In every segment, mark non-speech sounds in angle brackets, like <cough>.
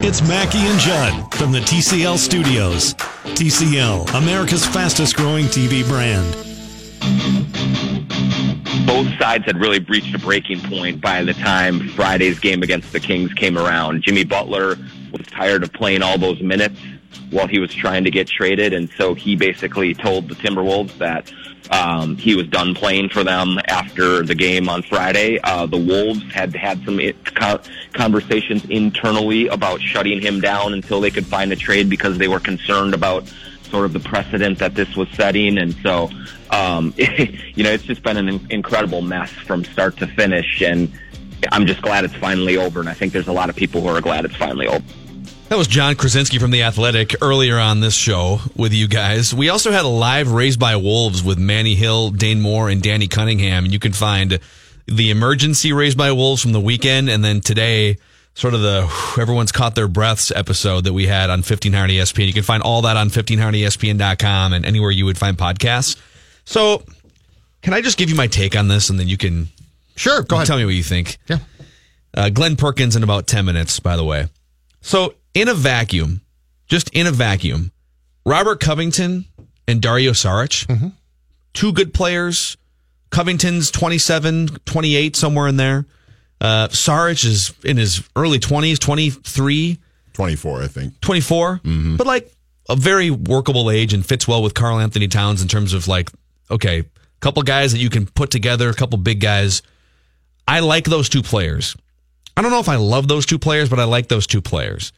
It's Mackey and Judd from the TCL studios. TCL, America's fastest growing TV brand. Both sides had really reached a breaking point by the time Friday's game against the Kings came around. Jimmy Butler was tired of playing all those minutes while he was trying to get traded, and so he basically told the Timberwolves that um, he was done playing for them after the game on Friday. Uh, the Wolves had had some conversations internally about shutting him down until they could find a trade because they were concerned about sort of the precedent that this was setting. And so, um, <laughs> you know, it's just been an incredible mess from start to finish. And I'm just glad it's finally over. And I think there's a lot of people who are glad it's finally over. That was Jon Krawczynski from The Athletic earlier on this show with you guys. We also had a live Raised by Wolves with Manny Hill, Dane Moore, and Danny Cunningham. And you can find the emergency Raised by Wolves from the weekend and then today, sort of the <sighs> everyone's caught their breaths episode that we had on 1500 ESPN. You can find all that on 1500ESPN.com and anywhere you would find podcasts. So, can I just give you my take on this and then you can Sure, go ahead. Tell me what you think. Yeah. Uh, Glenn Perkins in about 10 minutes, by the way. So, in a vacuum, just in a vacuum, Robert Covington and Dario Saric, mm-hmm. two good players. Covington's 27, 28, somewhere in there. Uh, Saric is in his early 20s, 23. 24, I think. 24. Mm-hmm. But like a very workable age and fits well with Karl-Anthony Towns in terms of like, okay, a couple guys that you can put together, a couple big guys. I like those two players. I don't know if I love those two players, but I like those two players.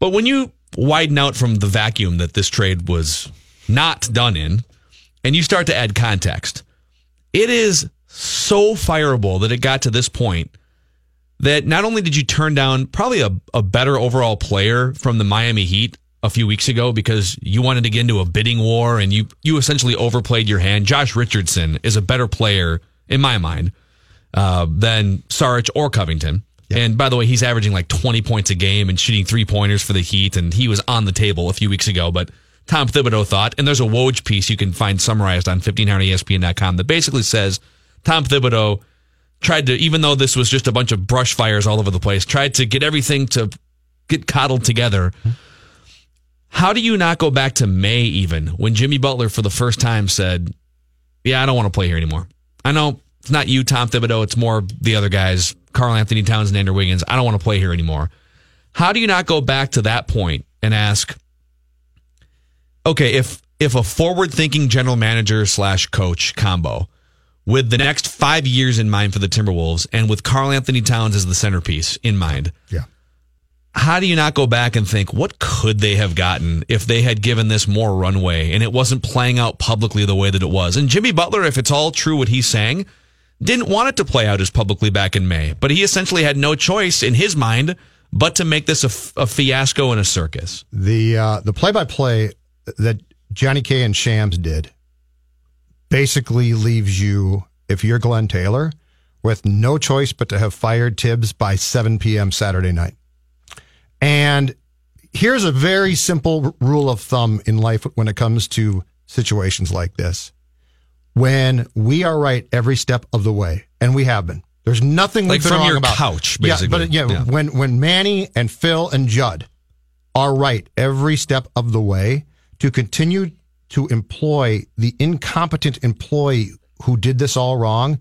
But when you widen out from the vacuum that this trade was not done in, and you start to add context, it is so fireable that it got to this point that not only did you turn down probably a, a better overall player from the Miami Heat a few weeks ago because you wanted to get into a bidding war and you you essentially overplayed your hand. Josh Richardson is a better player in my mind uh, than Saric or Covington. And by the way, he's averaging like 20 points a game and shooting three pointers for the Heat. And he was on the table a few weeks ago. But Tom Thibodeau thought, and there's a Woj piece you can find summarized on 1500ESPN.com that basically says Tom Thibodeau tried to, even though this was just a bunch of brush fires all over the place, tried to get everything to get coddled together. How do you not go back to May even when Jimmy Butler for the first time said, Yeah, I don't want to play here anymore? I know it's not you, Tom Thibodeau. It's more the other guys, Karl-Anthony Towns and Andrew Wiggins. I don't want to play here anymore. How do you not go back to that point and ask, okay, if if a forward thinking general manager slash coach combo with the next five years in mind for the Timberwolves and with Karl-Anthony Towns as the centerpiece in mind, yeah. How do you not go back and think what could they have gotten if they had given this more runway and it wasn't playing out publicly the way that it was? And Jimmy Butler, if it's all true what he's saying, didn't want it to play out as publicly back in May, but he essentially had no choice in his mind but to make this a, a fiasco and a circus. The uh, the play by play that Johnny K and Shams did basically leaves you, if you're Glenn Taylor, with no choice but to have fired Tibbs by 7 p.m. Saturday night. And here's a very simple rule of thumb in life when it comes to situations like this when we are right every step of the way, and we have been. There's nothing like from your about. couch, basically. Yeah, but yeah, yeah, when when Manny and Phil and Judd are right every step of the way to continue to employ the incompetent employee who did this all wrong,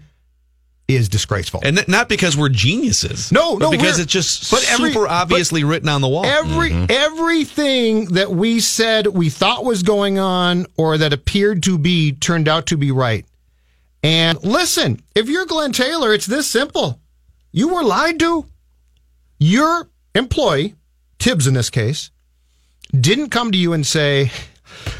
is disgraceful. And th- not because we're geniuses. No, no, because it's just but every- super obviously written on the wall. Every mm-hmm. everything that we said we thought was going on or that appeared to be turned out to be right. And listen, if you're Glenn Taylor, it's this simple. You were lied to. Your employee, Tibbs in this case, didn't come to you and say,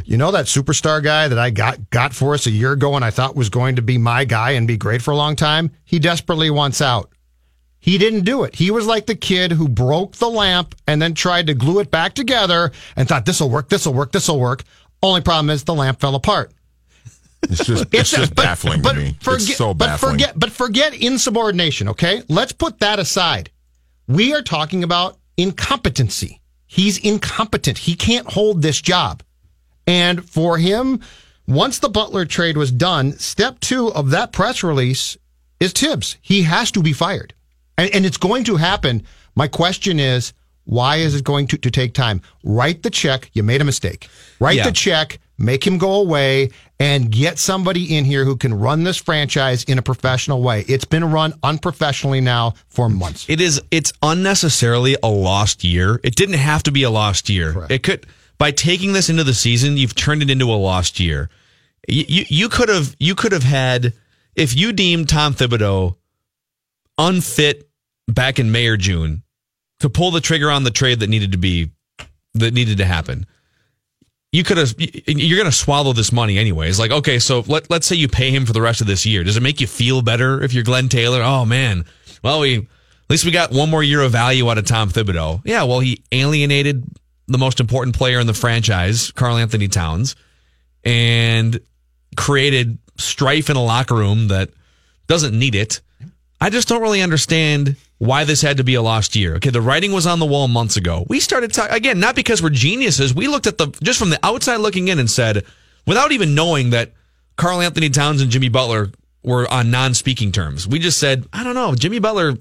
you know that superstar guy that I got got for us a year ago and I thought was going to be my guy and be great for a long time? He desperately wants out. He didn't do it. He was like the kid who broke the lamp and then tried to glue it back together and thought this'll work, this'll work, this'll work. Only problem is the lamp fell apart. It's just it's, <laughs> just but- baffling but to me. Forget, it's so but baffling. forget, but forget insubordination. Okay, let's put that aside. We are talking about incompetency. He's incompetent. He can't hold this job. And for him, once the Butler trade was done, step two of that press release is Tibbs. He has to be fired. And, and it's going to happen. My question is, why is it going to, to take time? Write the check. You made a mistake. Write Yeah. the check, make him go away, and get somebody in here who can run this franchise in a professional way. It's been run unprofessionally now for months. It is. It's unnecessarily a lost year. It didn't have to be a lost year. It could by taking this into the season, you've turned it into a lost year. You you, could have you could have had if you deemed Tom Thibodeau unfit back in May or June to pull the trigger on the trade that needed to be that needed to happen. You could have. You're going to swallow this money anyways. Like, okay, so let let's say you pay him for the rest of this year. Does it make you feel better if you're Glenn Taylor? Oh man, well we at least we got one more year of value out of Tom Thibodeau. Yeah, well he alienated the most important player in the franchise, Karl-Anthony Towns, and created strife in a locker room that doesn't need it. I just don't really understand why this had to be a lost year. Okay, the writing was on the wall months ago. We started talking again, not because we're geniuses. We looked at the just from the outside looking in and said, without even knowing that Karl-Anthony Towns and Jimmy Butler were on non-speaking terms. We just said, I don't know, Jimmy Butler.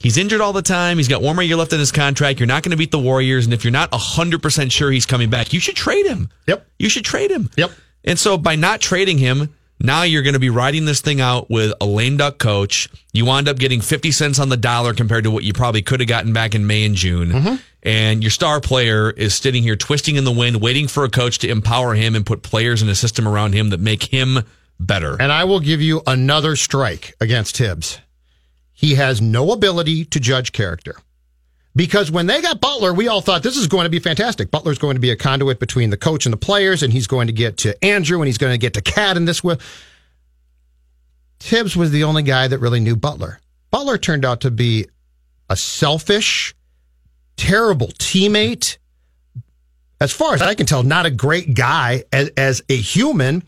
He's injured all the time. He's got one more year left in his contract. You're not going to beat the Warriors, and if you're not 100 percent sure he's coming back, you should trade him. Yep. You should trade him. Yep. And so by not trading him, now you're going to be riding this thing out with a lame duck coach. You wind up getting 50 cents on the dollar compared to what you probably could have gotten back in May and June. Mm-hmm. And your star player is sitting here twisting in the wind, waiting for a coach to empower him and put players in a system around him that make him better. And I will give you another strike against Tibbs. He has no ability to judge character. Because when they got Butler, we all thought this is going to be fantastic. Butler's going to be a conduit between the coach and the players, and he's going to get to Andrew and he's going to get to KAT in this way. Tibbs was the only guy that really knew Butler. Butler turned out to be a selfish, terrible teammate. As far as I can tell, not a great guy as, as a human.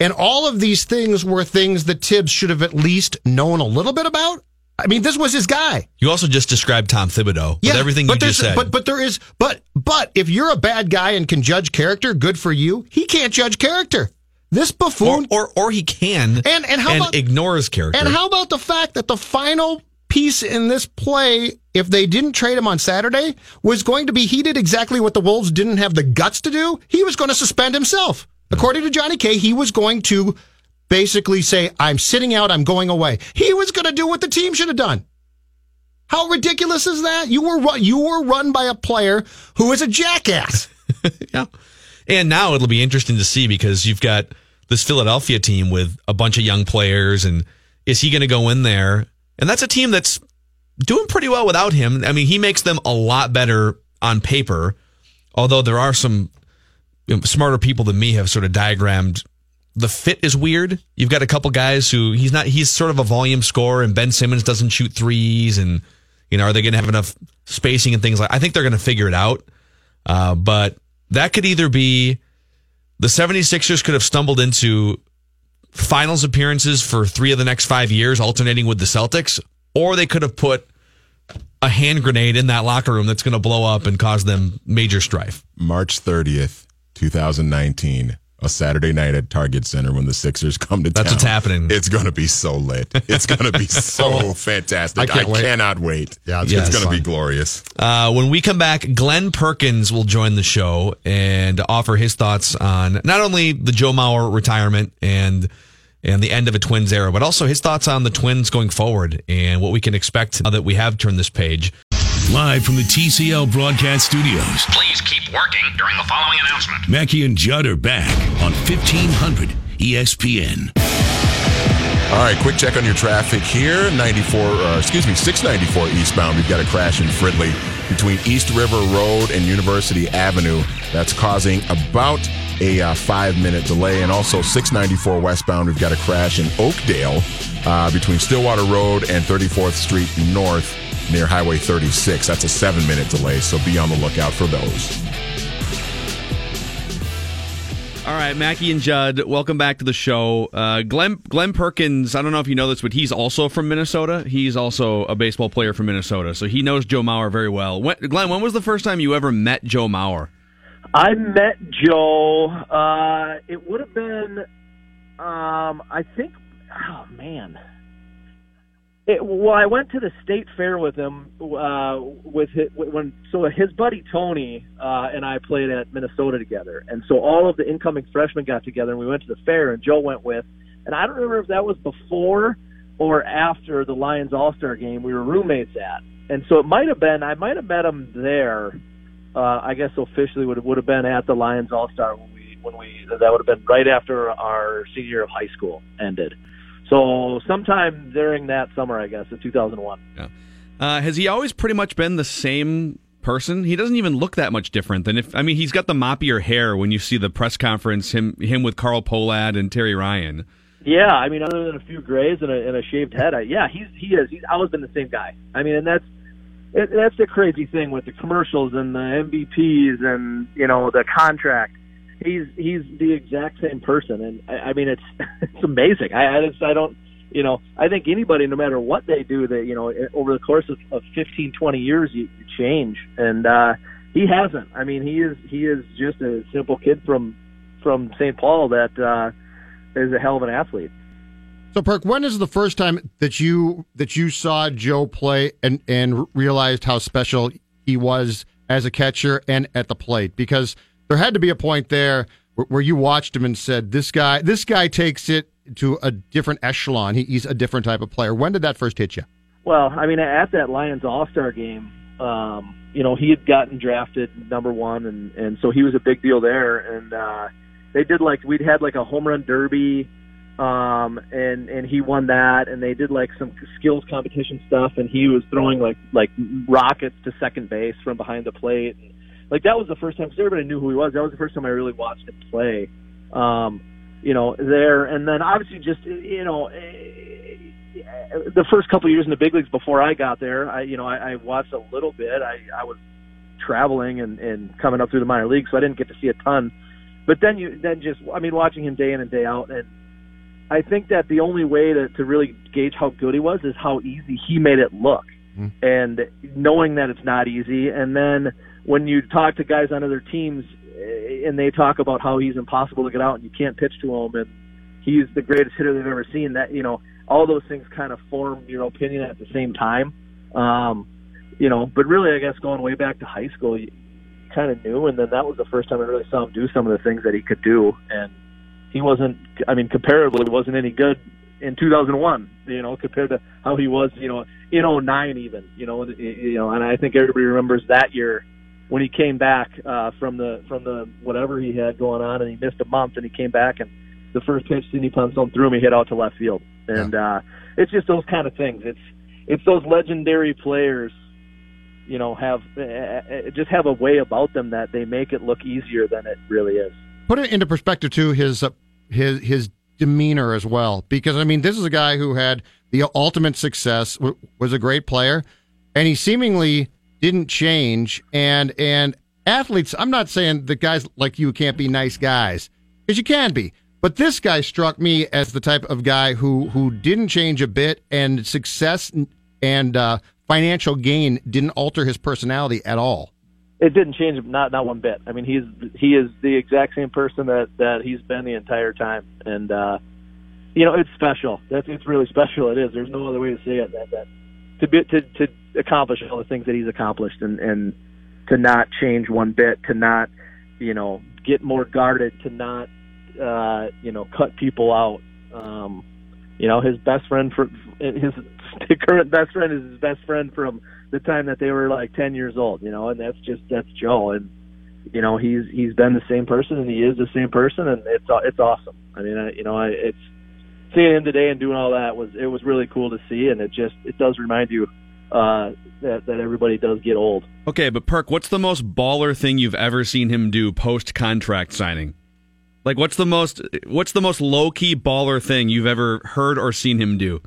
And all of these things were things that Tibbs should have at least known a little bit about. I mean, this was his guy. You also just described Tom Thibodeau with everything but you just said. But but there is but but if you're a bad guy and can judge character, good for you. He can't judge character. This buffoon or or he can And- and how about- ignore his character. And how about the fact that the final piece in this play, if they didn't trade him on Saturday, was going to be he did exactly what the Wolves didn't have the guts to do. He was going to suspend himself. According to Johnny K, he was going to basically say, I'm sitting out, I'm going away. He was going to do what the team should have done. How ridiculous is that? You were run, you were run by a player who is a jackass. <laughs> Yeah. And now it'll be interesting to see because you've got this Philadelphia team with a bunch of young players and is he going to go in there? And that's a team that's doing pretty well without him. I mean, he makes them a lot better on paper, although there are some smarter people than me have sort of diagrammed the fit is weird. You've got a couple guys who he's not he's sort of a volume scorer and Ben Simmons doesn't shoot threes and you know, are they going to have enough spacing and things like I think they're going to figure it out. Uh, but that could either be the 76ers could have stumbled into finals appearances for three of the next five years, alternating with the Celtics, or they could have put a hand grenade in that locker room that's going to blow up and cause them major strife. March 30th, 2019, a Saturday night at Target Center when the Sixers come to That's town. That's what's happening. It's going to be so lit. It's going to be <laughs> so fantastic. I can't wait. cannot wait. Yeah, it's it's, gonna be going to be glorious. Uh, when we come back, Glenn Perkins will join the show and offer his thoughts on not only the Joe Mauer retirement and and the end of a Twins era, but also his thoughts on the Twins going forward and what we can expect now that we have turned this page. Live from the TCL broadcast studios, Please keep working during the following announcement. Mackey and Judd are back on E 1500 ESPN. All right, quick check on your traffic here. 94, uh, excuse me, 694 eastbound. We've got a crash in Fridley between East River Road and University Avenue. That's causing about a uh, five minute delay. And also 694 westbound, we've got a crash in Oakdale uh, between Stillwater Road and 34th Street North near Highway 36. That's a seven minute delay, so be on the lookout for those. All right, Mackey and Judd, welcome back to the show. Uh, Glenn Glenn Perkins, I don't know if you know this, but he's also from Minnesota. He's also a baseball player from Minnesota, so he knows Joe Mauer very well. When, Glenn, when was the first time you ever met Joe Mauer? I met Joe. Uh, it would have been, um, I think, oh man. It, well, I went to the state fair with him uh, with his, when so his buddy Tony uh, and I played at Minnesota together, and so all of the incoming freshmen got together and we went to the fair, and Joe went with, and I don't remember if that was before or after the Lions All Star game we were roommates at, and so it might have been I might have met him there. Uh, I guess officially would would have been at the Lions All Star when we when we that would have been right after our senior year of high school ended. So sometime during that summer, I guess, in 2001. Yeah. Uh, has he always pretty much been the same person? He doesn't even look that much different than if I mean he's got the moppier hair when you see the press conference him him with Carl Pohlad and Terry Ryan. Yeah, I mean, other than a few grays and a, and a shaved head, I, yeah, he's he is. He's always been the same guy. I mean, and that's it, that's the crazy thing with the commercials and the MVPs and you know the contract. He's he's the exact same person, and I, I mean it's <laughs> it's amazing. I I, just, I don't you know I think anybody, no matter what they do, that you know over the course of, of 15, 20 years, you, you change, and uh, he hasn't. I mean, he is he is just a simple kid from from St. Paul that uh, is a hell of an athlete. So, Perk, when is the first time that you that you saw Joe play and and realized how special he was as a catcher and at the plate? Because there had to be a point there where, where you watched him and said, "This guy, this guy takes it to a different echelon. He, he's a different type of player." When did that first hit you? Well, I mean, at that Lions All Star game, um, you know, he had gotten drafted number one, and and so he was a big deal there. And uh, they did like we'd had like a home run derby, um, and and he won that, and they did like some skills competition stuff, and he was throwing like like rockets to second base from behind the plate. And, like that was the first time because everybody knew who he was. That was the first time I really watched him play. Um, you know, there, and then obviously just you know. The first couple of years in the big leagues before I got there, I you know I, I watched a little bit. I, I was traveling and, and coming up through the minor leagues, so I didn't get to see a ton. But then you then just I mean watching him day in and day out, and I think that the only way to, to really gauge how good he was is how easy he made it look, Mm. and knowing that it's not easy. And then when you talk to guys on other teams, eh, and they talk about how he's impossible to get out and you can't pitch to him, and he's the greatest hitter they've ever seen. That you know all those things kind of form your opinion at the same time. Um, you know, but really, I guess going way back to high school, you, kind of knew, and then that was the first time I really saw him do some of the things that he could do, and he wasn't. I mean, comparably, wasn't any good in 2001. You know, compared to how he was, you know, in 09 even. You know, you know, and I think everybody remembers that year when he came back uh, from the from the whatever he had going on, and he missed a month, and he came back, and the first pitch Sidney Ponson threw him, he hit out to left field, and uh, it's just those kind of things. It's it's those legendary players you know have uh, just have a way about them that they make it look easier than it really is. Put it into perspective too his uh, his his demeanor as well, because I mean this is a guy who had the ultimate success, w- was a great player, and he seemingly didn't change. And and athletes, I'm not saying that guys like you can't be nice guys, because you can be. But this guy struck me as the type of guy who who didn't change a bit, and success and uh, financial gain didn't alter his personality at all. It didn't change not not one bit. I mean, he's he is the exact same person that that he's been the entire time, and uh, you know it's special. That's it's really special. It is. There's no other way to say it. That that to be to to accomplish all the things that he's accomplished, and and to not change one bit, to not you know get more guarded, to not uh, you know cut people out. Um, you know, his best friend for his <laughs> current best friend is his best friend from the time that they were like 10 years old, you know, and that's just that's Joe and you know, he's he's been the same person and he is the same person and it's it's awesome. I mean, I, you know, I, it's seeing him today and doing all that was it was really cool to see and it just it does remind you uh that that everybody does get old. Okay, but Perk, what's the most baller thing you've ever seen him do post contract signing? Like what's the most what's the most low key baller thing you've ever heard or seen him do?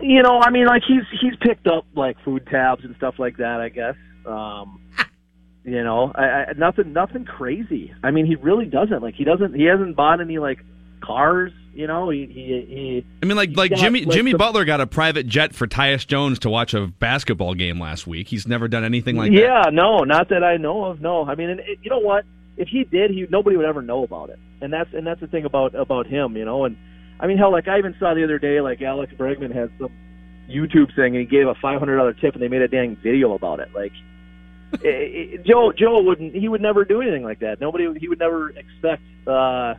You know, I mean, like he's he's picked up like food tabs and stuff like that. I guess. Um, <laughs> you know, I, I, nothing nothing crazy. I mean, he really doesn't like he doesn't he hasn't bought any like cars. You know, he he. he I mean, like like Jimmy like, Jimmy some- Butler got a private jet for Tyus Jones to watch a basketball game last week. He's never done anything like that. yeah, no, not that I know of. No, I mean, and it, you know what? If he did, he nobody would ever know about it. And that's and that's the thing about about him, you know. And I mean, hell, like I even saw the other day, like Alex Bregman had some YouTube thing, and he gave a five hundred dollar tip, and they made a dang video about it. Like <laughs> it, it, Joe, Joe wouldn't, he would never do anything like that. Nobody, he would never expect, uh,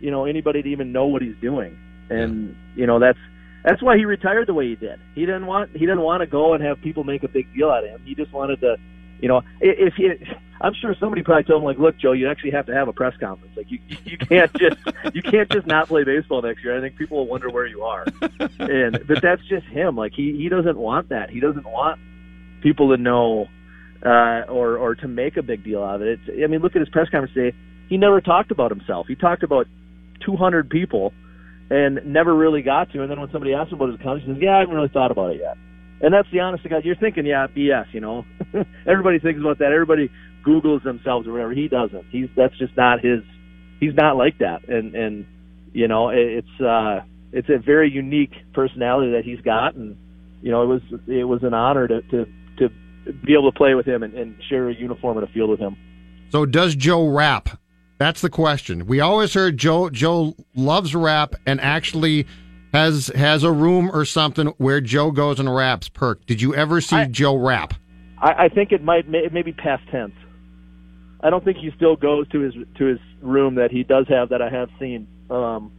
you know, anybody to even know what he's doing. And you know, that's that's why he retired the way he did. He didn't want he didn't want to go and have people make a big deal out of him. He just wanted to, you know, if he, I'm sure somebody probably told him like, look, Joe, you actually have to have a press conference. Like you you can't just you can't just not play baseball next year. I think people will wonder where you are. <laughs> And but that's just him. Like he he doesn't want that. He doesn't want people to know uh, or or to make a big deal out of it. It's, I mean, look at his press conference today. He never talked about himself. He talked about 200 people and never really got to. And then when somebody asked him about his account, he says, "Yeah, I haven't really thought about it yet." And that's the honest to God. You're thinking, yeah, BS. You know, <laughs> everybody thinks about that. Everybody Googles themselves or whatever. He doesn't. He's that's just not his. He's not like that. And and you know, it, it's uh, it's a very unique personality that he's got. And you know, it was it was an honor to to to be able to play with him and, and share a uniform and a field with him. So does Joe rap? That's the question. We always heard Joe Joe loves rap and actually has has a room or something where Joe goes and raps. Perk, did you ever see I- Joe rap? I, I think it might it may, maybe past tense. I don't think he still goes to his to his room that he does have that I have seen, um,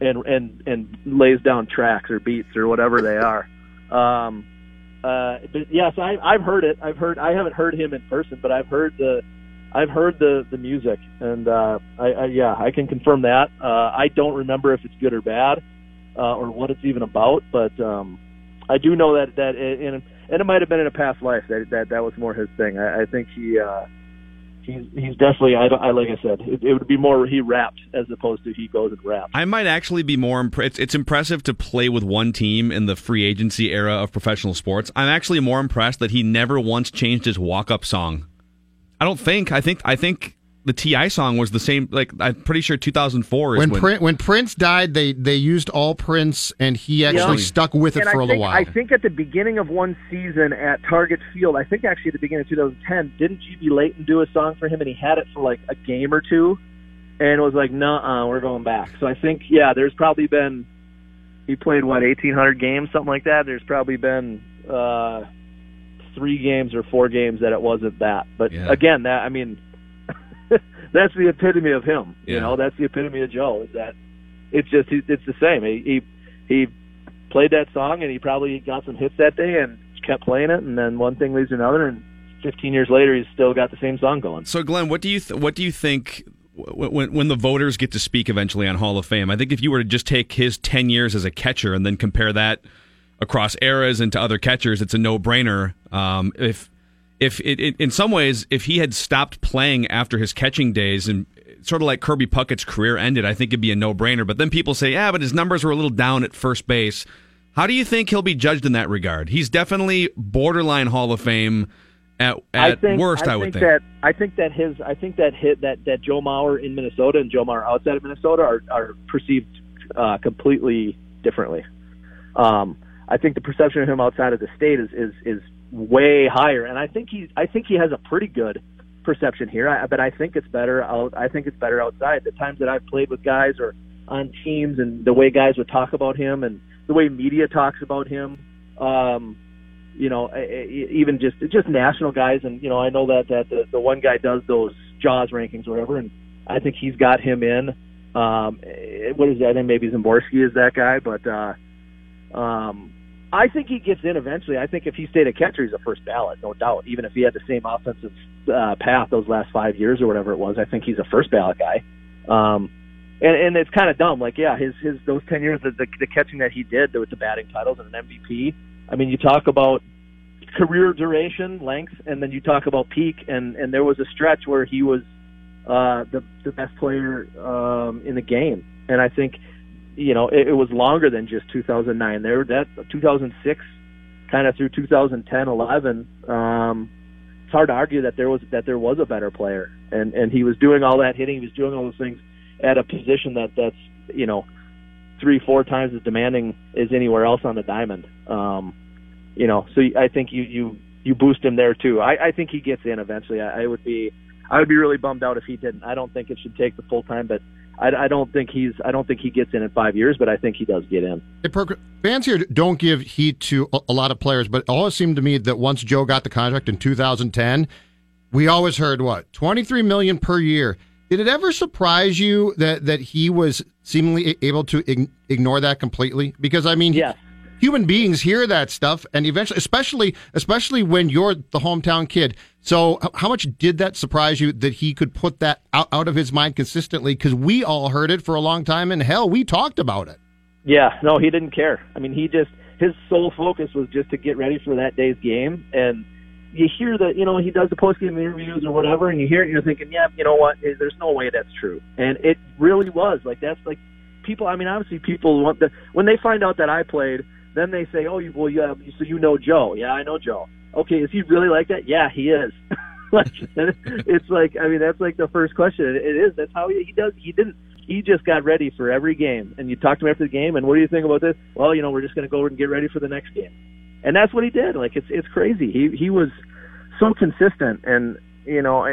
and and and lays down tracks or beats or whatever they are. Um, uh, but yes, I, I've heard it. I've heard. I haven't heard him in person, but I've heard the I've heard the the music, and uh, I, I yeah, I can confirm that. Uh, I don't remember if it's good or bad, uh, or what it's even about, but um, I do know that that it, and and it might have been in a past life that that that was more his thing. I, I think he uh, he's he's definitely. I, I like I said, it, it would be more he rapped as opposed to he goes and raps. I might actually be more. Impre- it's, it's impressive to play with one team in the free agency era of professional sports. I'm actually more impressed that he never once changed his walk up song. I don't think. I think. I think the Ti song was the same. Like I'm pretty sure 2004 is When when. Prin- when Prince died, they they used all Prince, and he actually Yeah. stuck with it and for I a think, little while. I think at the beginning of one season at Target Field, I think actually at the beginning of 2010, didn't GB Leighton do a song for him, and he had it for like a game or two, and it was like, nah, we're going back. So I think, yeah, there's probably been he played what 1,800 games, something like that. There's probably been uh, three games or four games that it wasn't that. But Yeah. again, that I mean, <laughs> that's the epitome of him. Yeah. You know, that's the epitome of Joe. Is that it's just it's the same. He he, he played that song and he probably got some hits that day and kept playing it, and then one thing leads to another, and 15 years later he's still got the same song going. So, Glenn, what do you th- what do you think when when the voters get to speak eventually on Hall of Fame? I think if you were to just take his 10 years as a catcher and then compare that across eras and to other catchers, it's a no brainer. Um, if if it, it, in some ways, if he had stopped playing after his catching days and sort of like Kirby Puckett's career ended, I think it'd be a no brainer. But then people say, yeah, but his numbers were a little down at first base. How do you think he'll be judged in that regard? He's definitely borderline Hall of Fame. At, at I think, worst, I, I would think that I think that his I think that hit that that Joe Mauer in Minnesota and Joe Mauer outside of Minnesota are are perceived uh, completely differently. Um, I think the perception of him outside of the state is is is way higher, and I think he I think he has a pretty good perception here. I, but I think it's better out. I think it's better outside. The times that I've played with guys or on teams, and the way guys would talk about him, and the way media talks about him. Um, you know, even just just national guys, and you know, I know that that the, the one guy does those Jaws rankings or whatever, and I think he's got him in. Um, eh, what is that? Think maybe Szymborski is that guy, but uh, um, I think he gets in eventually. I think if he stayed a catcher, he's a first ballot, no doubt. Even if he had the same offensive uh, path those last five years or whatever it was, I think he's a first ballot guy. Um, and and it's kind of dumb. Like, yeah, his his those ten years, the, the the catching that he did with the batting titles and an MVP. I mean, you talk about career duration, length, and then you talk about peak, and and there was a stretch where he was uh, the the best player um, in the game, and I think you know it, it was longer than just 2009. There, that 2006, kind of through 2010, 11. Um, it's hard to argue that there was that there was a better player, and and he was doing all that hitting, he was doing all those things at a position that that's you know three four times as demanding as anywhere else on the diamond. Um, you know, so I think you you you boost him there too. I, I think he gets in eventually. I, I would be I would be really bummed out if he didn't. I don't think it should take the full time, but I, I don't think he's I don't think he gets in in five years, but I think he does get in. Hey, Perk, fans here don't give heat to a, a lot of players, but it always seemed to me that once Joe got the contract in 2010, we always heard what 23 million per year. Did it ever surprise you that that he was seemingly able to ig- ignore that completely? Because I mean, yes. Human beings hear that stuff, and eventually, especially especially when you're the hometown kid. So, how much did that surprise you that he could put that out, out of his mind consistently? Because we all heard it for a long time, and hell, we talked about it. Yeah, no, he didn't care. I mean, he just his sole focus was just to get ready for that day's game and you hear that you know he does the post game interviews or whatever, and you hear it, and you're thinking, yeah, you know what? There's no way that's true, and it really was. Like that's like people. I mean, obviously, people want the when they find out that I played, then they say, oh, you well, yeah, so you know Joe? Yeah, I know Joe. Okay, is he really like that? Yeah, he is. <laughs> like it's like I mean that's like the first question. It, is. That's how he, he does. He didn't. He just got ready for every game, and you talk to him after the game, and what do you think about this? Well, you know, we're just going to go over and get ready for the next game and that's what he did. Like it's it's crazy. He he was so consistent, and you know,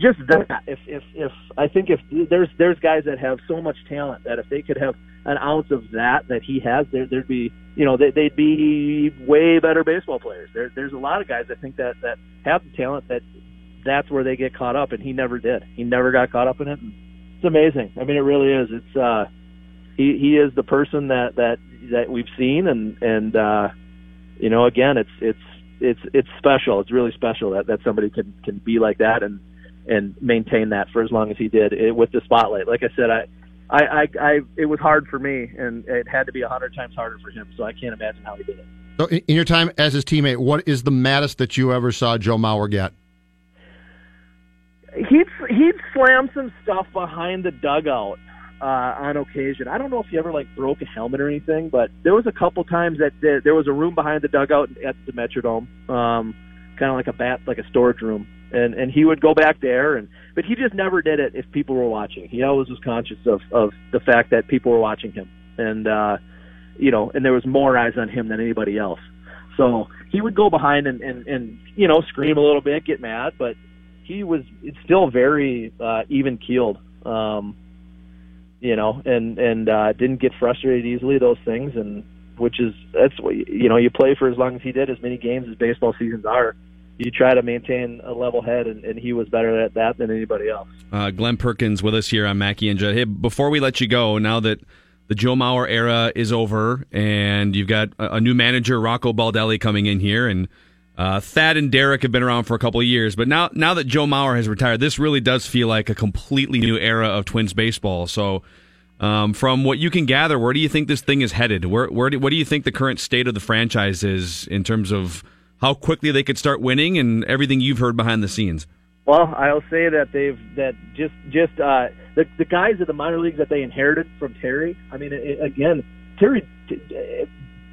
just that. If if if I think if there's there's guys that have so much talent that if they could have an ounce of that that he has, there there'd be you know they, they'd be way better baseball players. There there's a lot of guys I think that that have the talent that that's where they get caught up, and he never did. He never got caught up in it. It's amazing. I mean, it really is. It's uh, he he is the person that that that we've seen, and and uh you know, again, it's it's it's it's special. It's really special that that somebody can can be like that and and maintain that for as long as he did it, with the spotlight. Like I said, I. I, I, I, it was hard for me, and it had to be a hundred times harder for him. So I can't imagine how he did it. So, in your time as his teammate, what is the maddest that you ever saw Joe Mauer get? He'd he'd slam some stuff behind the dugout uh, on occasion. I don't know if he ever like broke a helmet or anything, but there was a couple times that there, there was a room behind the dugout at the Metrodome, um, kind of like a bat, like a storage room, and and he would go back there, and but he just never did it if people were watching. He always was conscious of of the fact that people were watching him, and uh, you know, and there was more eyes on him than anybody else. So he would go behind and and and you know scream a little bit, get mad, but he was it's still very uh, even keeled. Um, you know, and and uh, didn't get frustrated easily. Those things, and which is that's what you know. You play for as long as he did, as many games as baseball seasons are. You try to maintain a level head, and, and he was better at that than anybody else. Uh, Glenn Perkins with us here on Mackey and Judd. Hey, before we let you go, now that the Joe Mauer era is over, and you've got a, a new manager, Rocco Baldelli, coming in here, and uh, Thad and Derek have been around for a couple of years, but now now that Joe Mauer has retired, this really does feel like a completely new era of Twins baseball. So, um, from what you can gather, where do you think this thing is headed? Where where do, what do you think the current state of the franchise is in terms of how quickly they could start winning and everything you've heard behind the scenes? Well, I'll say that they've that just just uh, the the guys at the minor leagues that they inherited from Terry. I mean, it, again, Terry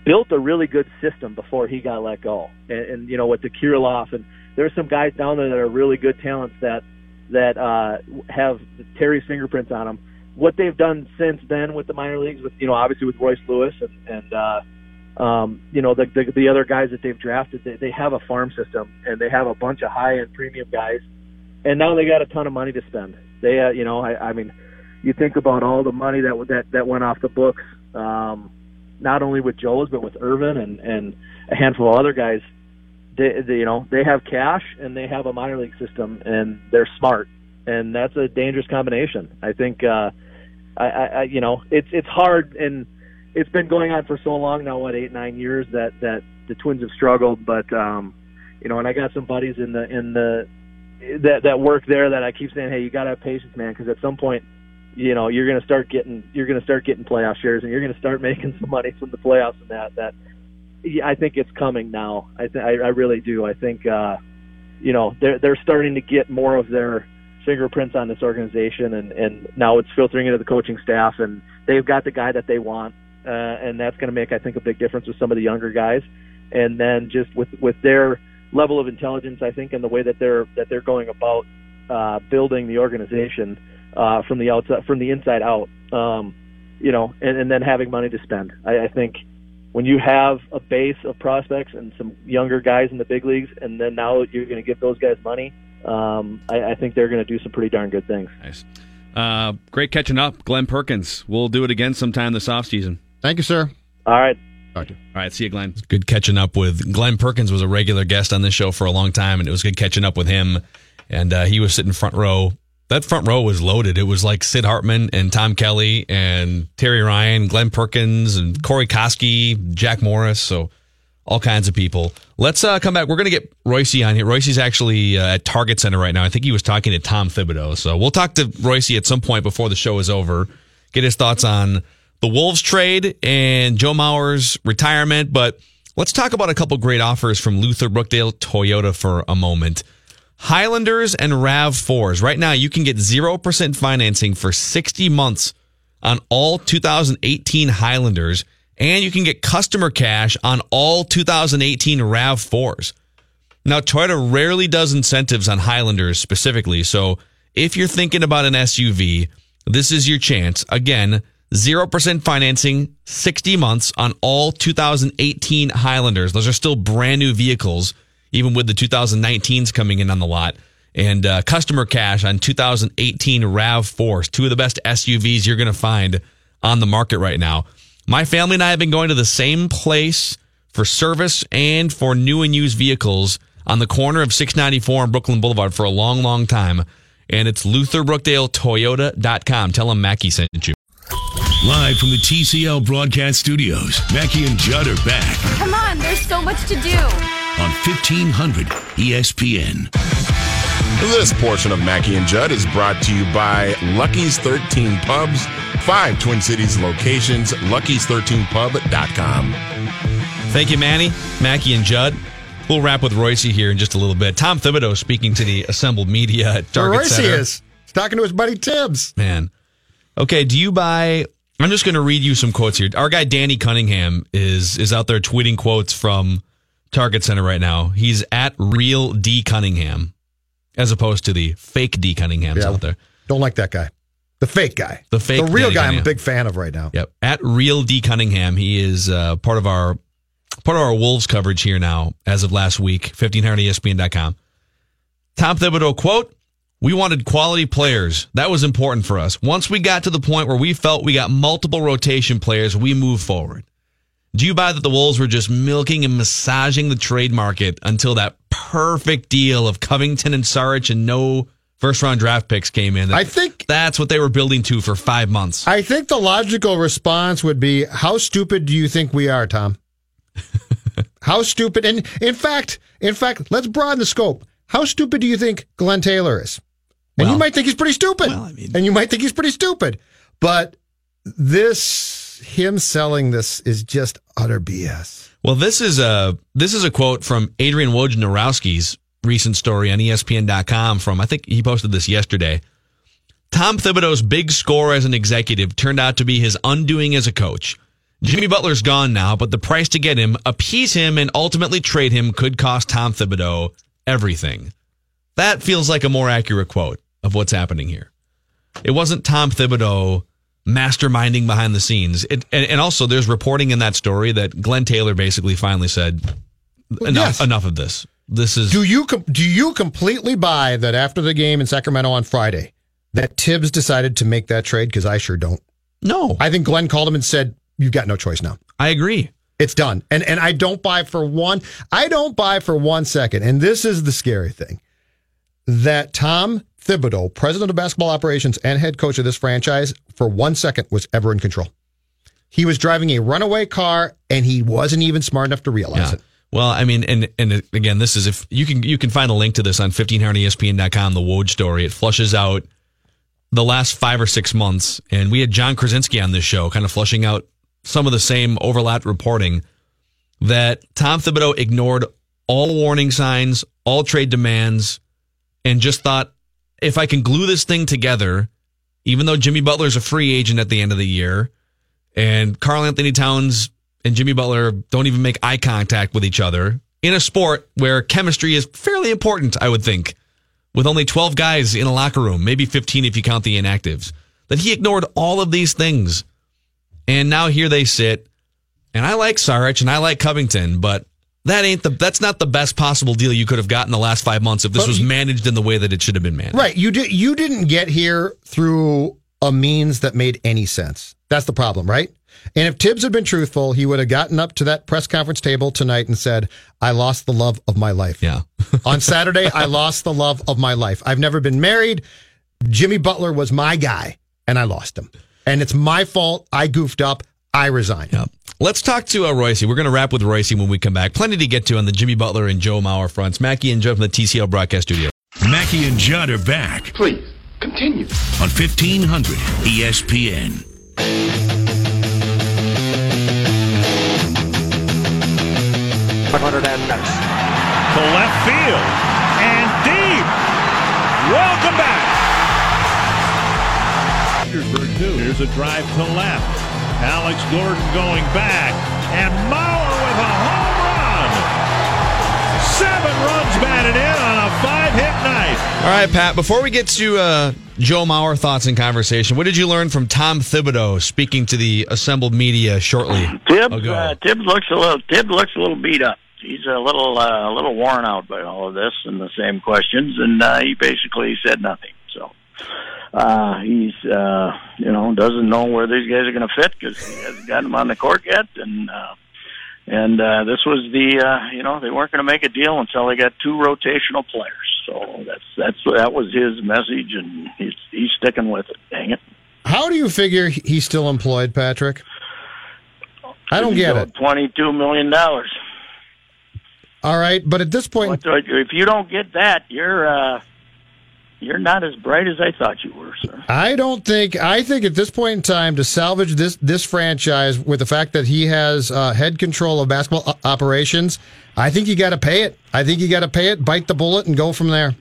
built a really good system before he got let go. And, and you know, with the Kirilloff and there's some guys down there that are really good talents that that uh, have Terry's fingerprints on them. What they've done since then with the minor leagues, with you know, obviously with Royce Lewis and, and uh, um, you know the, the the other guys that they've drafted, they, they have a farm system and they have a bunch of high end premium guys, and now they got a ton of money to spend. They, uh, you know, I, I mean, you think about all the money that that that went off the books. Um, not only with Joe's but with Ervin and and a handful of other guys. They, they you know they have cash and they have a minor league system and they're smart and that's a dangerous combination. I think uh, I, I, I you know it's it's hard and it's been going on for so long now, what eight nine years that that the Twins have struggled, but um, you know, and I got some buddies in the in the that that work there that I keep saying, hey, you got to have patience, man, because at some point, you know, you're going to start getting you're going to start getting playoff shares, and you're going to start <laughs> making some money from the playoffs and that that. Yeah, I think it's coming now. I th- I, I really do. I think uh, you know they're they're starting to get more of their fingerprints on this organization, and and now it's filtering into the coaching staff, and they've got the guy that they want, uh, and that's going to make I think a big difference with some of the younger guys, and then just with with their level of intelligence, I think, and the way that they're that they're going about uh, building the organization uh, from the outside from the inside out, um, you know, and, and then having money to spend. I, I think when you have a base of prospects and some younger guys in the big leagues, and then now you're going to give those guys money, um, I, I think they're going to do some pretty darn good things. Nice. Uh, great catching up, Glenn Perkins. We'll do it again sometime this offseason. Thank you, sir. All right. All right, see you, Glenn. Good catching up with Glenn Perkins was a regular guest on this show for a long time, and it was good catching up with him. And uh, he was sitting front row that front row was loaded. It was like Sid Hartman and Tom Kelly and Terry Ryan, Glenn Perkins and Corey Koskie, Jack Morris. So all kinds of people. Let's uh, come back. We're going to get Royce on here. Royce's actually uh, at Target Center right now. I think he was talking to Tom Thibodeau. So we'll talk to Royce at some point before the show is over. Get his thoughts on the Wolves trade and Joe Mauer's retirement. But let's talk about a couple great offers from Luther Brookdale Toyota for a moment. Highlanders and RAV4s. Right now, you can get 0% financing for 60 months on all 2018 Highlanders, and you can get customer cash on all 2018 RAV4s. Now, Toyota rarely does incentives on Highlanders specifically, so if you're thinking about an SUV, this is your chance. Again, 0% financing, 60 months on all 2018 Highlanders. Those are still brand new vehicles even with the 2019s coming in on the lot. And uh, customer cash on 2018 RAV4s, two of the best SUVs you're going to find on the market right now. My family and I have been going to the same place for service and for new and used vehicles on the corner of 694 and Brooklyn Boulevard for a long, long time. And it's LutherBrookdaleToyota.com. Tell them Mackey sent you. Live from the TCL broadcast studios, Mackey and Judd are back. Come on, there's so much to do. On 1500 ESPN. This portion of Mackey and Judd is brought to you by Lucky's 13 Pubs, five Twin Cities locations, lucky's13pub.com. Thank you, Manny, Mackey, and Judd. We'll wrap with Royce here in just a little bit. Tom Thibodeau speaking to the assembled media at Target Royce Center. is. He's talking to his buddy Tibbs. Man. Okay, do you buy I'm just going to read you some quotes here. Our guy Danny Cunningham is is out there tweeting quotes from Target Center right now. He's at real D Cunningham as opposed to the fake D Cunninghams Yeah. out there. Don't like that guy. The fake guy. The fake The real Danny guy I'm a big fan of right now. Yep. At real D Cunningham, he is uh, part of our part of our Wolves coverage here now as of last week. 1500ESPN.com. Tom Thibodeau quote: "We wanted quality players. That was important for us. Once we got to the point where we felt we got multiple rotation players, we moved forward." Do you buy that the Wolves were just milking and massaging the trade market until that perfect deal of Covington and Saric and no first round draft picks came in? I think that's what they were building to for five months. I think the logical response would be, "How stupid do you think we are, Tom? <laughs> How stupid?" And in fact, in fact, let's broaden the scope. How stupid do you think Glenn Taylor is? And you might think he's pretty stupid. and you might think he's pretty stupid. But this, him selling this, is just utter BS. Well, this is a this is a quote from Adrian Wojnarowski's recent story on ESPN.com. From I think he posted this yesterday. Tom Thibodeau's big score as an executive turned out to be his undoing as a coach. Jimmy Butler's gone now, but the price to get him, appease him, and ultimately trade him could cost Tom Thibodeau everything. That feels like a more accurate quote of what's happening here. It wasn't Tom Thibodeau masterminding behind the scenes. It, and, and also, there's reporting in that story that Glenn Taylor basically finally said, "Enough, Yes. enough of this. This is Do you do you completely buy that after the game in Sacramento on Friday that Tibbs decided to make that trade? Because I sure don't. no. I think Glenn called him and said, "You've got no choice now. I agree. It's done." And and I don't buy for one. I don't buy for one second. And this is the scary thing that Tom Thibodeau, president of basketball operations and head coach of this franchise, for one second was ever in control. He was driving a runaway car and he wasn't even smart enough to realize Yeah. it. Well, I mean, and and again, this is if you can you can find a link to this on 1500ESPN.com, the Woj story. It flushes out the last five or six months, and we had Jon Krawczynski on this show, kind of flushing out some of the same overlap reporting that Tom Thibodeau ignored all warning signs, all trade demands, and just thought if I can glue this thing together, even though Jimmy Butler's a free agent at the end of the year, and Karl-Anthony Towns and Jimmy Butler don't even make eye contact with each other in a sport where chemistry is fairly important, I would think, with only 12 guys in a locker room, maybe 15 if you count the inactives, that he ignored all of these things. And now here they sit. And I like Saric and I like Covington, but that ain't the that's not the best possible deal you could have gotten the last five months if this But was managed in the way that it should have been managed. Right. You did you didn't get here through a means that made any sense. That's the problem, right? And if Thibs had been truthful, he would have gotten up to that press conference table tonight and said, I lost the love of my life. Yeah. <laughs> On Saturday, I lost the love of my life. I've never been married. Jimmy Butler was my guy, and I lost him. And it's my fault. I goofed up. I resign. Yeah. Let's talk to uh, Royce. We're going to wrap with Royce when we come back. Plenty to get to on the Jimmy Butler and Joe Mauer fronts. Mackey and Judd from the TCL broadcast studio. Mackey and Judd are back. Please, continue. On E 1500 ESPN. 100 and next. To left field. And deep. Welcome back. Petersburg, too. Here's a drive to left. Alex Gordon going back. And Mauer with a home run. Seven runs batted in on a five hit night. All right, Pat, before we get to uh, Joe Mauer thoughts and conversation, what did you learn from Tom Thibodeau speaking to the assembled media shortly Thibs, ago? uh, Thibs looks a little. Thibs looks a little beat up. He's a little, uh, a little worn out by all of this and the same questions, and uh, he basically said nothing. So uh, he's, uh, you know, doesn't know where these guys are going to fit because he hasn't got them on the court yet, and uh, and uh, this was the, uh, you know, they weren't going to make a deal until they got two rotational players. So that's that's that was his message, and he's he's sticking with it. Dang it. How do you figure he's still employed, Patrick? I don't get it. Twenty-two million dollars. All right, but at this point, If you don't get that, you're uh, you're not as bright as I thought you were, sir. I don't think. I think at this point in time, to salvage this this franchise with the fact that he has uh, head control of basketball operations, I think you got to pay it. I think you got to pay it, bite the bullet, and go from there.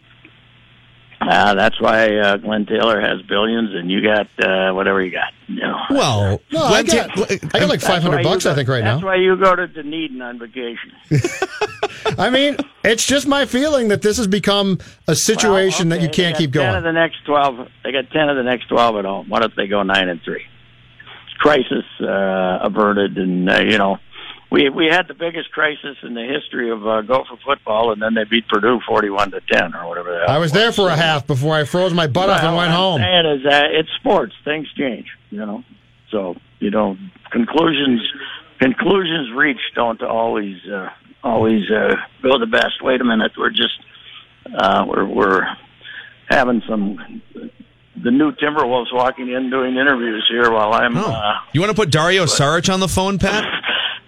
Uh, that's why uh, Glen Taylor has billions, and you got uh, whatever you got. You know. Well, No, I got, I got like That's five why hundred you bucks, go- I think, right That's now. That's why you go to Dunedin on vacation. <laughs> I mean, it's just my feeling that this has become a situation Well, that you can't keep got Ten going. of the next twelve. They got ten of the next twelve at home. What if they go nine and three? Crisis uh, averted, and uh, you know, we we had the biggest crisis in the history of uh, Gopher football, and then they beat Purdue forty-one to ten or whatever. The hell I was it there for a half before I froze my butt off and Well, went what home. I'm saying is that it's sports. Things change, you know. So you know, conclusions conclusions reached don't always uh, always uh, go the best. Wait a minute, we're just uh, we're we're having some the new Timberwolves walking in doing interviews here while I'm. Uh, You want to put Dario Saric on the phone, Pat? <laughs>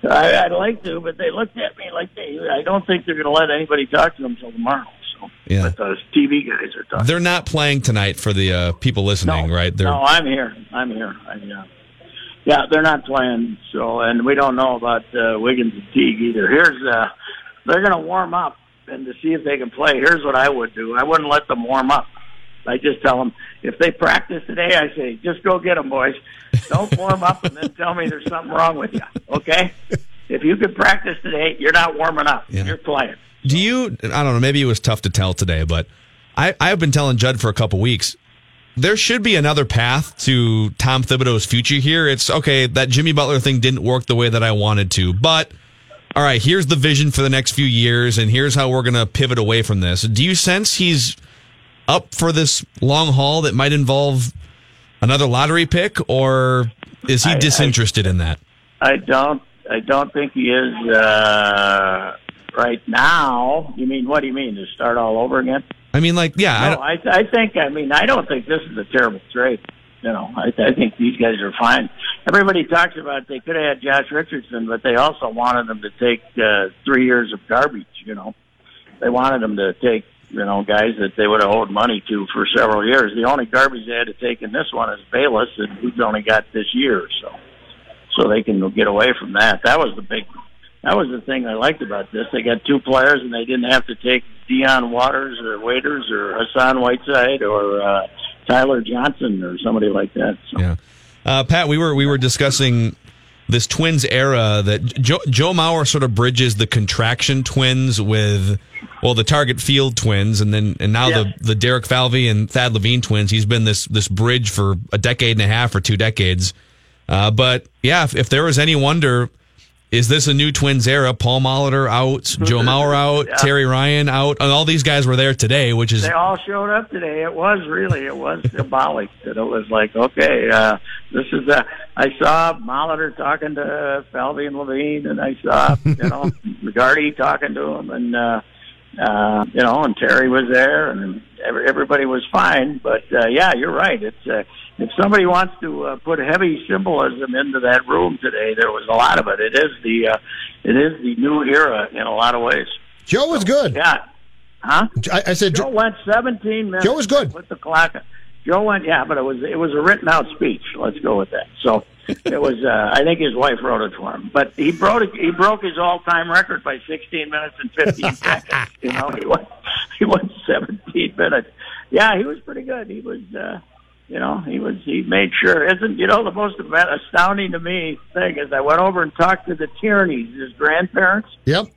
<laughs> I, I'd like to, but they looked at me like they. I don't think they're going to let anybody talk to them until tomorrow. So, Yeah. but those TV guys are talking. They're not playing tonight for the uh, people listening, right? They're No, I'm here. I'm here. I, uh, yeah, they're not playing. So, and we don't know about uh, Wiggins and Teague either. Here's uh, they're going to warm up and to see if they can play. Here's what I would do. I wouldn't let them warm up. I just tell them if they practice today, I say just go get them, boys. Don't warm up and then tell me there's something wrong with you. Okay? If you can practice today, you're not warming up. You're playing. Do you? I don't know. Maybe it was tough to tell today, but I, I've been telling Judd for a couple weeks. There should be another path to Tom Thibodeau's future here. It's okay that Jimmy Butler thing didn't work the way that I wanted to, but all right, here's the vision for the next few years, and here's how we're going to pivot away from this. Do you sense he's up for this long haul that might involve another lottery pick, or is he I- I- disinterested in that? I don't. I don't think he is uh, right now. You mean what do you mean to start all over again? I mean, like, yeah, I No, don't, I, I think. I mean, I don't think this is a terrible trade. You know, I, I think these guys are fine. Everybody talks about they could have had Josh Richardson, but they also wanted them to take uh, three years of garbage. You know, they wanted them to take you know guys that they would have owed money to for several years. The only garbage they had to take in this one is Bayless, and who's only got this year, so so they can get away from that. That was the big. That was the thing I liked about this. They got two players, and they didn't have to take Dion Waters or Waiters or Hassan Whiteside or uh, Tyler Johnson or somebody like that. So. yeah. Uh, Pat, we were we were discussing this Twins era that Joe, Joe Mauer sort of bridges the contraction Twins with well the Target Field Twins and then and now the the Derek Falvey and Thad Levine Twins. He's been this this bridge for a decade and a half or two decades. Uh, but yeah, if, if there was any wonder, is this a new Twins era? Paul Molitor out, Joe Mauer out, Yeah. Terry Ryan out, and all these guys were there today, which is They all showed up today. It was really, it was <laughs> symbolic that it was like, okay, uh, this is a. I saw Molitor talking to Falvey and Levine, and I saw you know <laughs> McGarty talking to him, and uh, uh, you know, and Terry was there, and every, everybody was fine. But uh, yeah, you're right. It's uh, if somebody wants to uh, put heavy symbolism into that room today, there was a lot of it. It is the uh, it is the new era in a lot of ways. Joe was good. Yeah. Huh? I, I said Joe went 17 minutes. Joe was good. with the clock. Joe went, yeah, but it was it was a written out speech. Let's go with that. So it was. Uh, I think his wife wrote it for him, but he broke he broke his all time record by 16 minutes and 15 <laughs> seconds. You know, he went he went 17 minutes. Yeah, he was pretty good. He was. uh you know, he was. He made sure. Isn't you know the most astounding to me thing is I went over and talked to the Tierneys, his grandparents, Yep.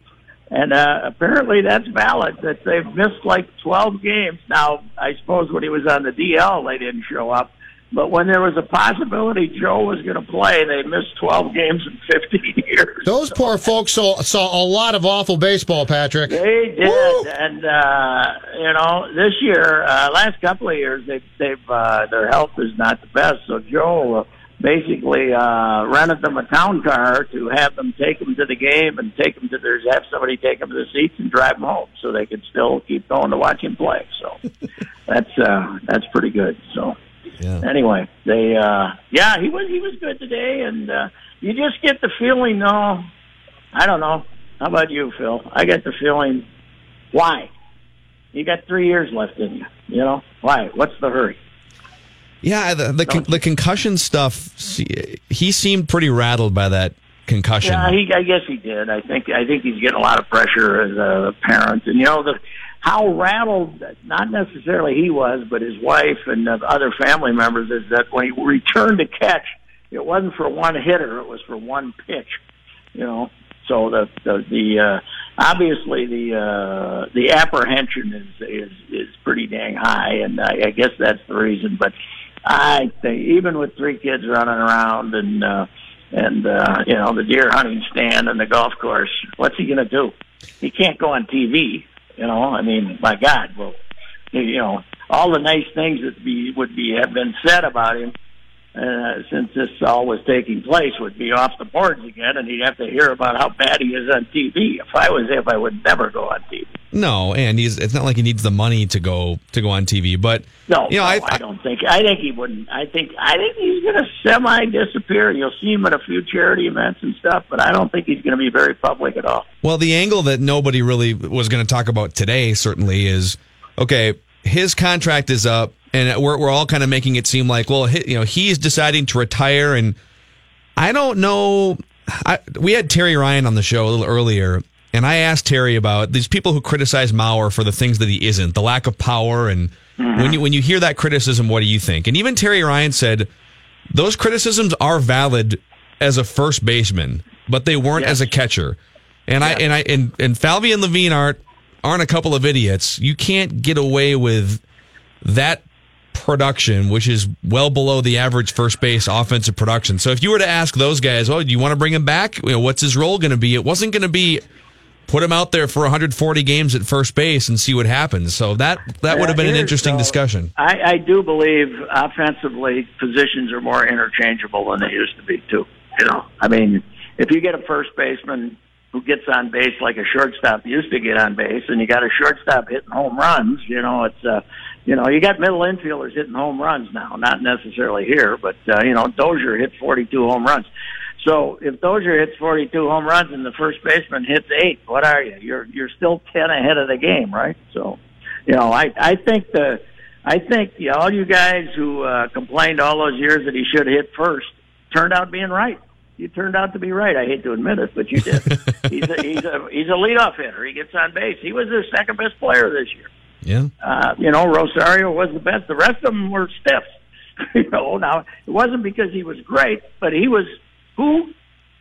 and uh, apparently that's valid that they've missed like 12 games. Now, I suppose when he was on the DL, they didn't show up. But when there was a possibility Joe was going to play, they missed 12 games in 15 <laughs> years. Those poor folks saw, saw a lot of awful baseball, Patrick. They did, and uh, you know, this year, uh, last couple of years, they, they've uh, their health is not the best. So Joe uh, basically uh, rented them a town car to have them take them to the game and take them to their have somebody take them to the seats and drive them home, so they could still keep going to watch him play. So <laughs> that's uh, that's pretty good. So Yeah. anyway, they uh yeah, he was he was good today and uh you just get the feeling though I don't know. How about you, Phil? I get the feeling why? You got three years left in you. You know? Why? What's the hurry? Yeah, the the, con- the concussion stuff. He seemed pretty rattled by that concussion. Yeah, he I guess he did. I think I think he's getting a lot of pressure as a parent and you know the how rattled not necessarily he was, but his wife and the other family members is that when he returned to catch, it wasn't for one hitter, it was for one pitch. You know, so the the, the uh, obviously the uh, the apprehension is is is pretty dang high, and I, I guess that's the reason. But I think even with three kids running around and uh, and uh, you know the deer hunting stand and the golf course, what's he going to do? He can't go on TV. You know, I mean, my God, well, you know, all the nice things that be would be have been said about him uh, since this all was taking place would be off the boards again, and he'd have to hear about how bad he is on TV. If I was him, I would never go on TV. No, and he's it's not like he needs the money to go to go on TV, but No, you know, no, I, I, don't think. I think he wouldn't. I think. I think he's going to semi disappear. You'll see him at a few charity events and stuff, but I don't think he's going to be very public at all. Well, the angle that nobody really was going to talk about today certainly is okay. His contract is up, and we're we're all kind of making it seem like well, he, you know, he's deciding to retire, and I don't know. I, we had Terry Ryan on the show a little earlier, and I asked Terry about these people who criticize Mauer for the things that he isn't, the lack of power, and mm-hmm. when you when you hear that criticism, what do you think? And even Terry Ryan said those criticisms are valid as a first baseman, but they weren't as a catcher. And I and I and and Falvey and Levine aren't aren't a couple of idiots. You can't get away with that production, which is well below the average first base offensive production. So if you were to ask those guys, oh, do you want to bring him back? You know, what's his role going to be? It wasn't going to be put him out there for 140 games at first base and see what happens. So that that would have been an interesting so, discussion. I, I do believe offensively positions are more interchangeable than they used to be too. You know, I mean, if you get a first baseman who gets on base like a shortstop used to get on base, and you got a shortstop hitting home runs. You know, it's uh, you know, you got middle infielders hitting home runs now. Not necessarily here, but uh, you know, Dozier hit 42 home runs. So if Dozier hits 42 home runs and the first baseman hits eight, what are you? You're you're still 10 ahead of the game, right? So, you know, I I think the I think you know, all you guys who uh, complained all those years that he should hit first turned out being right. You turned out to be right. I hate to admit it, but you did. <laughs> he's a he's a he's a leadoff hitter. He gets on base. He was their second best player this year. Yeah. Uh, you know, Rosario was the best. The rest of them were stiffs. <laughs> you know, now it wasn't because he was great, but he was who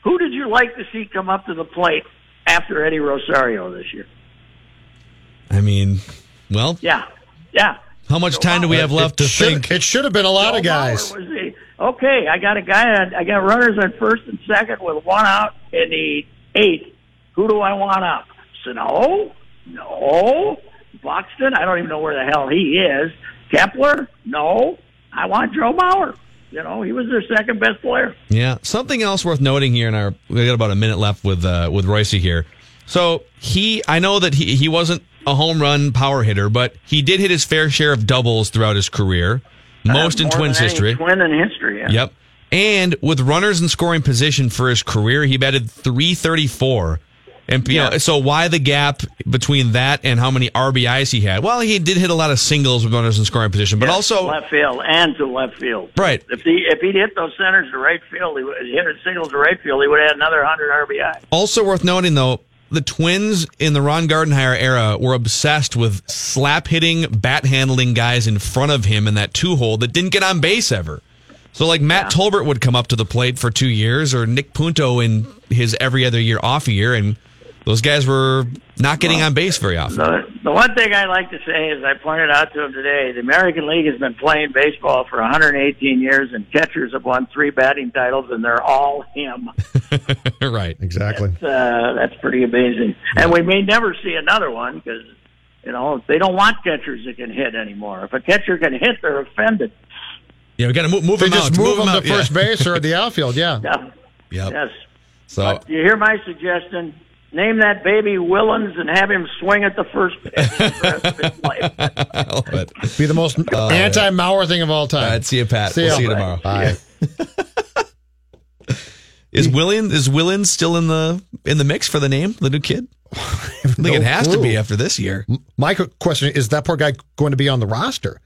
who did you like to see come up to the plate after Eddie Rosario this year? I mean, well, Yeah, yeah. how much time do we have left to should- think? It should have been a lot of guys. Was he, okay, I got a guy. On, I got runners on first and second with one out in the eighth. Who do I want up? Sano? No. Buxton? I don't even know where the hell he is. Kepler? No. I want Joe Mauer. You know, he was their second best player. Yeah, something else worth noting here in our we got about a minute left with uh, with Royce here. So he, I know that he he wasn't a home run power hitter, but he did hit his fair share of doubles throughout his career, most Uh, in Twins history. Twin in history. Yeah. Yep. And with runners in scoring position for his career, he batted 334. And you know, so why the gap between that and how many RBIs he had? Well, he did hit a lot of singles with runners in scoring position, but Yeah, also left field and to left field. Right. If he if he'd hit those centers to right field, he would hit a singles to right field. He would have had another hundred RBI. Also worth noting, though, the Twins in the Ron Gardenhire era were obsessed with slap hitting, bat handling guys in front of him in that two hole that didn't get on base ever. So, like Matt Tolbert would come up to the plate for two years, or Nick Punto in his every other year off year, and those guys were not getting on base very often. The, the one thing I like to say is I pointed out to him today, the American League has been playing baseball for 118 years, and catchers have won three batting titles, and they're all him. <laughs> right. Exactly. Uh, that's pretty amazing. And we may never see another one because, you know, they don't want catchers that can hit anymore. If a catcher can hit, they're offended. Yeah, we got to move, move They him just out. move him them out. to first base or the outfield. Yeah. <laughs> Yeah. Yep. Yes. So But you hear my suggestion? Name that baby Willians and have him swing at the first pitch. <laughs> for the rest of his life. I love it. Be the most oh, anti-Mauer thing of all time. All right, see you, Pat. See we'll ya. see you tomorrow. Bye. <laughs> Is Willian is Willians still in the in the mix for the name, the new kid? <laughs> I think No it has to be after this year. My question is: That poor guy going to be on the roster?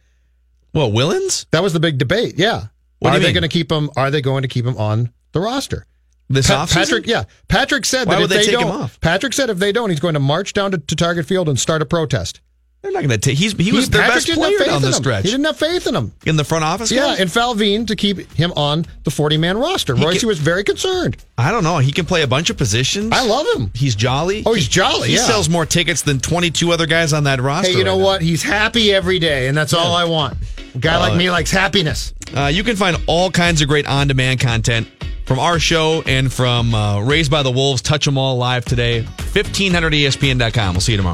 Well, Willians? That was the big debate. Yeah. What are they going to keep him? Are they going to keep him on the roster? This Pa- offseason? Patrick, yeah, Patrick said Why that would if they they, take don't, off? Patrick said if they don't, he's going to march down to, to Target Field and start a protest. They're not going to take. He's he was their Patrick best player down the stretch He didn't have faith in him. in the front office. Yeah, guys? and Falvine to keep him on the forty-man roster. He Royce can- was very concerned. I don't know. He can play a bunch of positions. I love him. He's jolly. Oh, he's jolly, He yeah. sells more tickets than twenty-two other guys on that roster. Hey, you know right now. what? He's happy every day, and that's all I want. A guy Uh, like me likes happiness. Uh, you can find all kinds of great on-demand content from our show and from uh, Raised by the Wolves. Touch 'em all live today. 1500ESPN.com. We'll see you tomorrow.